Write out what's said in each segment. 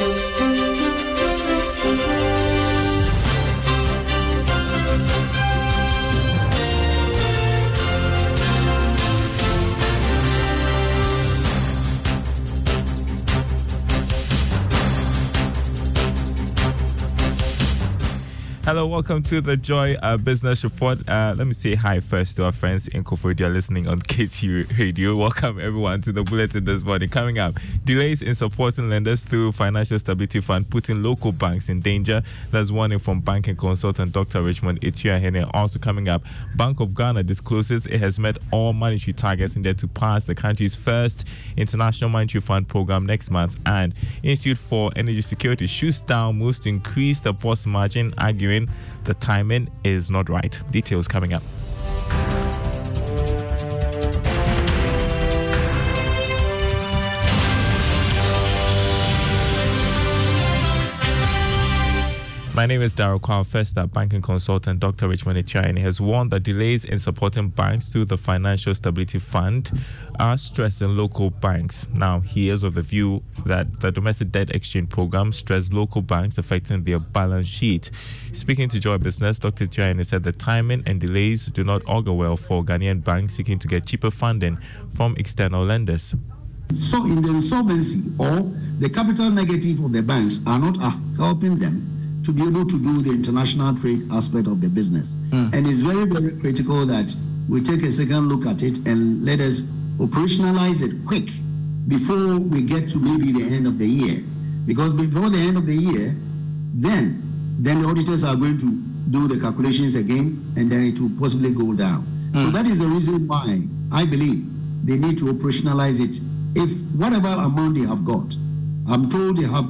Thank you. Hello, welcome to the Joy uh, Business Report. Uh, let me say hi first to our friends in Koforidua listening on KT Radio. Welcome everyone to the bulletin this morning. Coming up, delays in supporting lenders through Financial Stability Fund putting local banks in danger. That's warning from banking consultant Dr. Richmond Atuahene. Also coming up, Bank of Ghana discloses it has met all monetary targets in there to pass the country's first International Monetary Fund program next month. And Institute for Energy Security shoots down moves to increase the BOST margin, arguing the timing is not right. Details coming up. My name is Daryl Kwan. First up, banking consultant Dr. Richmond Atuahene has warned that delays in supporting banks through the Financial Stability Fund are stressing local banks. Now, he is of the view that the domestic debt exchange program stressed local banks, affecting their balance sheet. Speaking to Joy Business, Dr. Atuahene said the timing and delays do not augur well for Ghanaian banks seeking to get cheaper funding from external lenders. So, in the insolvency or the capital negative of the banks are not uh, helping them to be able to do the international trade aspect of the business. Mm. And it's very, very critical that we take a second look at it and let us operationalize it quick before we get to maybe the end of the year. Because before the end of the year, then then the auditors are going to do the calculations again and then it will possibly go down. Mm. So that is the reason why I believe they need to operationalize it. If whatever amount they have got, I'm told they have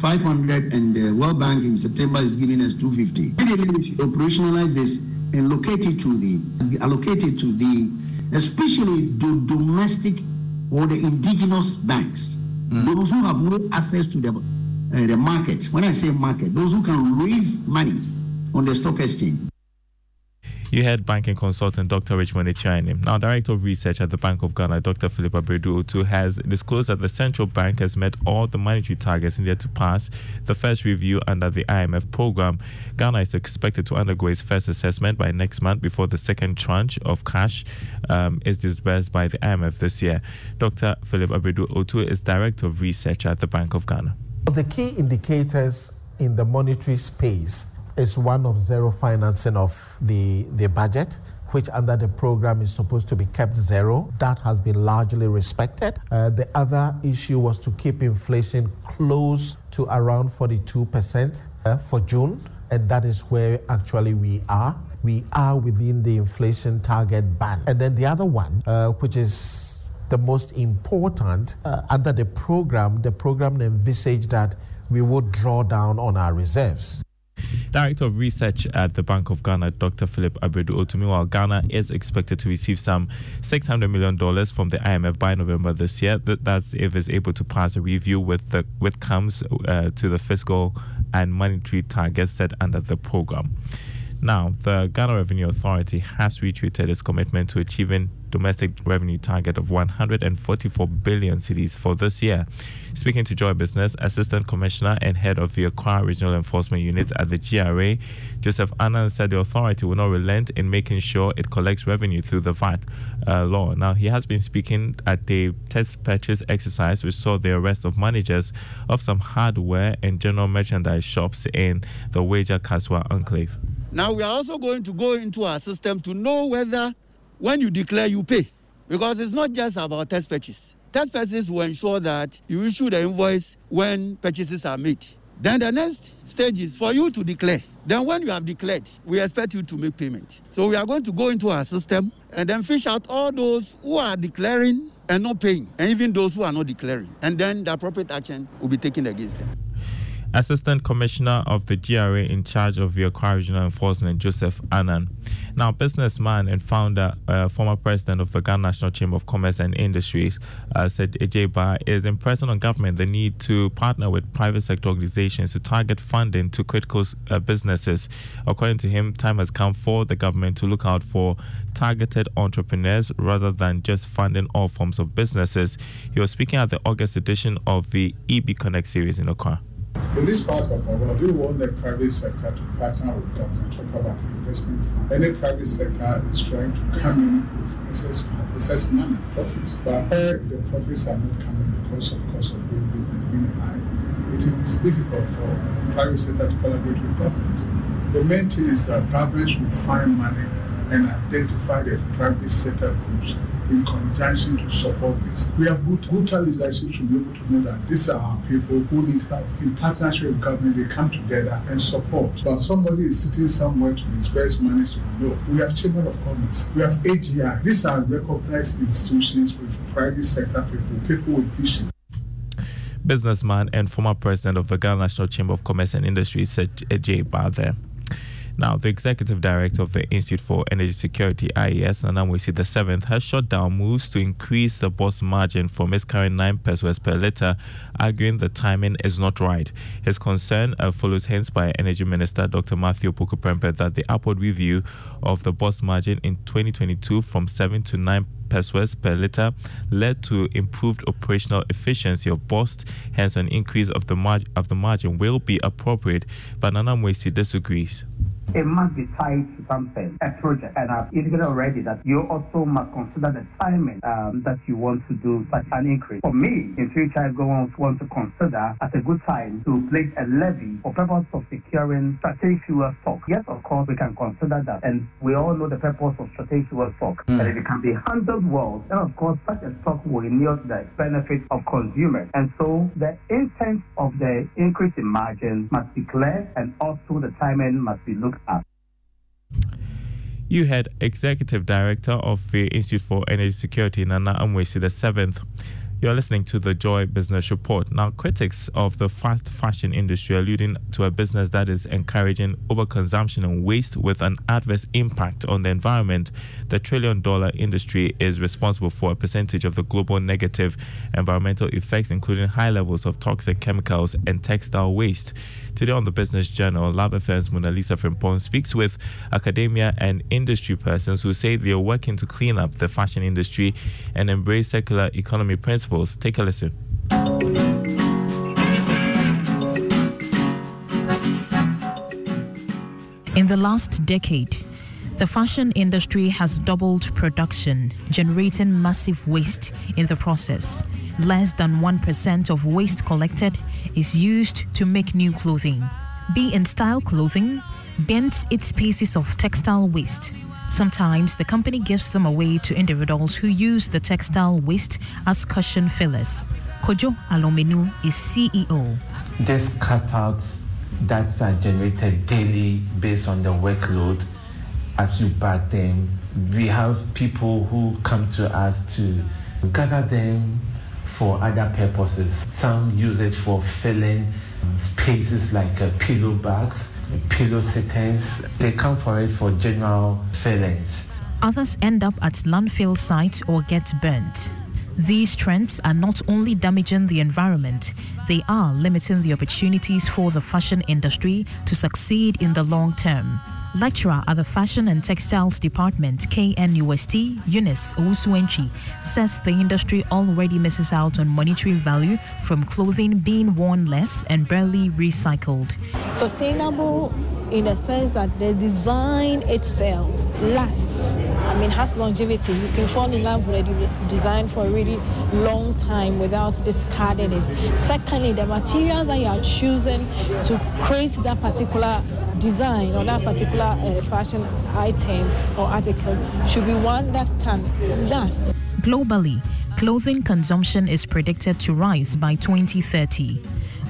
500 and the World Bank in September is giving us 250. Immediately operationalize this and locate it to the, allocate it to the, especially the domestic or the indigenous banks, mm. those who have no access to the, uh, the market. When I say market, those who can raise money on the stock exchange. You heard banking consultant Dr. Richmond Atuahene. Now, Director of Research at the Bank of Ghana, Dr. Philip Abradu has disclosed that the central bank has met all the monetary targets needed to pass the first review under the IMF program. Ghana is expected to undergo its first assessment by next month before the second tranche of cash um, is disbursed by the IMF this year. Dr. Philip Abradu is Director of Research at the Bank of Ghana. The key indicators in the monetary space is one of zero financing of the, the budget which under the program is supposed to be kept zero. That has been largely respected. Uh, the other issue was to keep inflation close to around 42% uh, for June, and that is where actually we are. We are within the inflation target band. And then the other one, uh, which is the most important, uh, under the program, the program envisaged that we would draw down on our reserves. Director of Research at the Bank of Ghana, Dr. Philip Abradu Otumi, while Ghana is expected to receive some $600 million from the IMF by November this year. That's if it's able to pass a review with the with comes uh, to the fiscal and monetary targets set under the program. Now, the Ghana Revenue Authority has retweeted its commitment to achieving domestic revenue target of 144 billion cedis for this year. Speaking to Joy Business, Assistant Commissioner and Head of the Accra Regional Enforcement Unit at the GRA, Joseph Annan said the authority will not relent in making sure it collects revenue through the VAT uh, law. Now, he has been speaking at the test purchase exercise, which saw the arrest of managers of some hardware and general merchandise shops in the Weija Kasoa enclave. Now we are also going to go into our system to know whether when you declare you pay. Because it's not just about test purchase. Test purchases will ensure that you issue the invoice when purchases are made. Then the next stage is for you to declare. Then when you have declared, we expect you to make payment. So we are going to go into our system and then fish out all those who are declaring and not paying, and even those who are not declaring. And then the appropriate action will be taken against them. Assistant Commissioner of the GRA in charge of the Accra Regional Enforcement, Joseph Annan. Now, businessman and founder, uh, former president of the Ghana National Chamber of Commerce and Industries, uh, Seth Adjei Baah is impressing on government the need to partner with private sector organizations to target funding to critical uh, businesses. According to him, time has come for the government to look out for targeted entrepreneurs rather than just funding all forms of businesses. He was speaking at the August edition of the EB Connect series in Accra. In this part of our world, we want the private sector to partner with government, talk about investment fund. Any private sector is trying to come in with excess, fund, excess money, profit. But where the profits are not coming because of cost of doing business being high, it is difficult for private sector to collaborate with government. The main thing is that government will find money and identify the private sector groups in conjunction to support this. We have good, good leadership to be able to know that these are our people who need help. In partnership with government, they come together and support. But somebody is sitting somewhere to disperse money to the north. We have Chamber of Commerce. We have AGI. These are recognized institutions with private sector people, people with vision businessman and former president of the Ghana National Chamber of Commerce and Industry, Seth Adjei Baah. Now, the executive director of the Institute for Energy Security, IES, Nana Amoasi the seventh, has shut down moves to increase the BOST margin from its current 9 pesos per litre, arguing the timing is not right. His concern uh, follows hence by Energy Minister Dr. Matthew Opoku that the upward review of the BOST margin in 2022 from 7 to 9 pesos per litre led to improved operational efficiency of BOST, hence an increase of the, mar- of the margin will be appropriate, but Nana Amoasi disagrees it must be tied to something, a project. And I've indicated already that you also must consider the timing um, that you want to do such an increase. For me, in future, I go on want to consider at a good time to place a levy for purpose of securing strategic fuel stock. Yes, of course, we can consider that. And we all know the purpose of strategic fuel stock, mm. that it can be handled well. And of course, such a stock will yield the benefit of consumers. And so the intent of the increase in margin must be clear and also the timing must be looked you had Executive Director of the Institute for Energy Security, Nana Amoasi the seventh. You're listening to the Joy Business Report. Now, critics of the fast fashion industry alluding to a business that is encouraging overconsumption and waste with an adverse impact on the environment. The trillion dollar industry is responsible for a percentage of the global negative environmental effects, including high levels of toxic chemicals and textile waste. Today on the Business Journal, Love FM's Mona Lisa Frimpong speaks with academia and industry persons who say they are working to clean up the fashion industry and embrace circular economy principles. Take a listen. In the last decade, the fashion industry has doubled production, generating massive waste in the process. Less than 1% of waste collected is used to make new clothing. Be in Style Clothing bends its pieces of textile waste. Sometimes the company gives them away to individuals who use the textile waste as cushion fillers. Kojo Alomenu is CEO. These cutouts that are generated daily based on the workload, as you buy them, we have people who come to us to gather them for other purposes. Some use it for filling spaces like uh, pillow bags, pillow sittings. They come for it for general fillings. Others end up at landfill sites or get burnt. These trends are not only damaging the environment, they are limiting the opportunities for the fashion industry to succeed in the long term. Lecturer at the Fashion and Textiles Department, KNUST, Eunice Owusuenchi, says the industry already misses out on monetary value from clothing being worn less and barely recycled. Sustainable in the sense that the design itself lasts. I mean, has longevity. You can fall in love with a design for a really long time without discarding it. Secondly, the material that you are choosing to create that particular design or that particular uh, fashion item or article should be one that can last. Globally, clothing consumption is predicted to rise by 2030.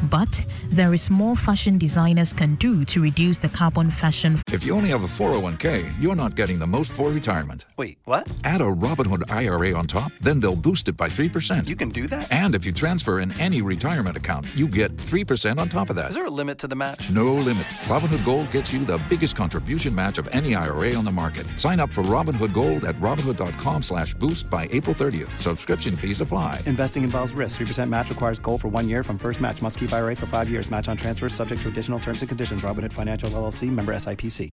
But there is more fashion designers can do to reduce the carbon fashion. If you only have a 401k, you're not getting the most for retirement. Wait, what? Add a Robinhood IRA on top, then they'll boost it by 3%. You can do that? And if you transfer in any retirement account, you get 3% on top of that. Is there a limit to the match? No limit. Robinhood Gold gets you the biggest contribution match of any IRA on the market. Sign up for Robinhood Gold at Robinhood.com slash boost by April 30th. Subscription fees apply. Investing involves risk. 3% match requires gold for one year from first match. Must keep IRA for five years. Match on transfers subject to additional terms and conditions. Robinhood Financial LLC member SIPC.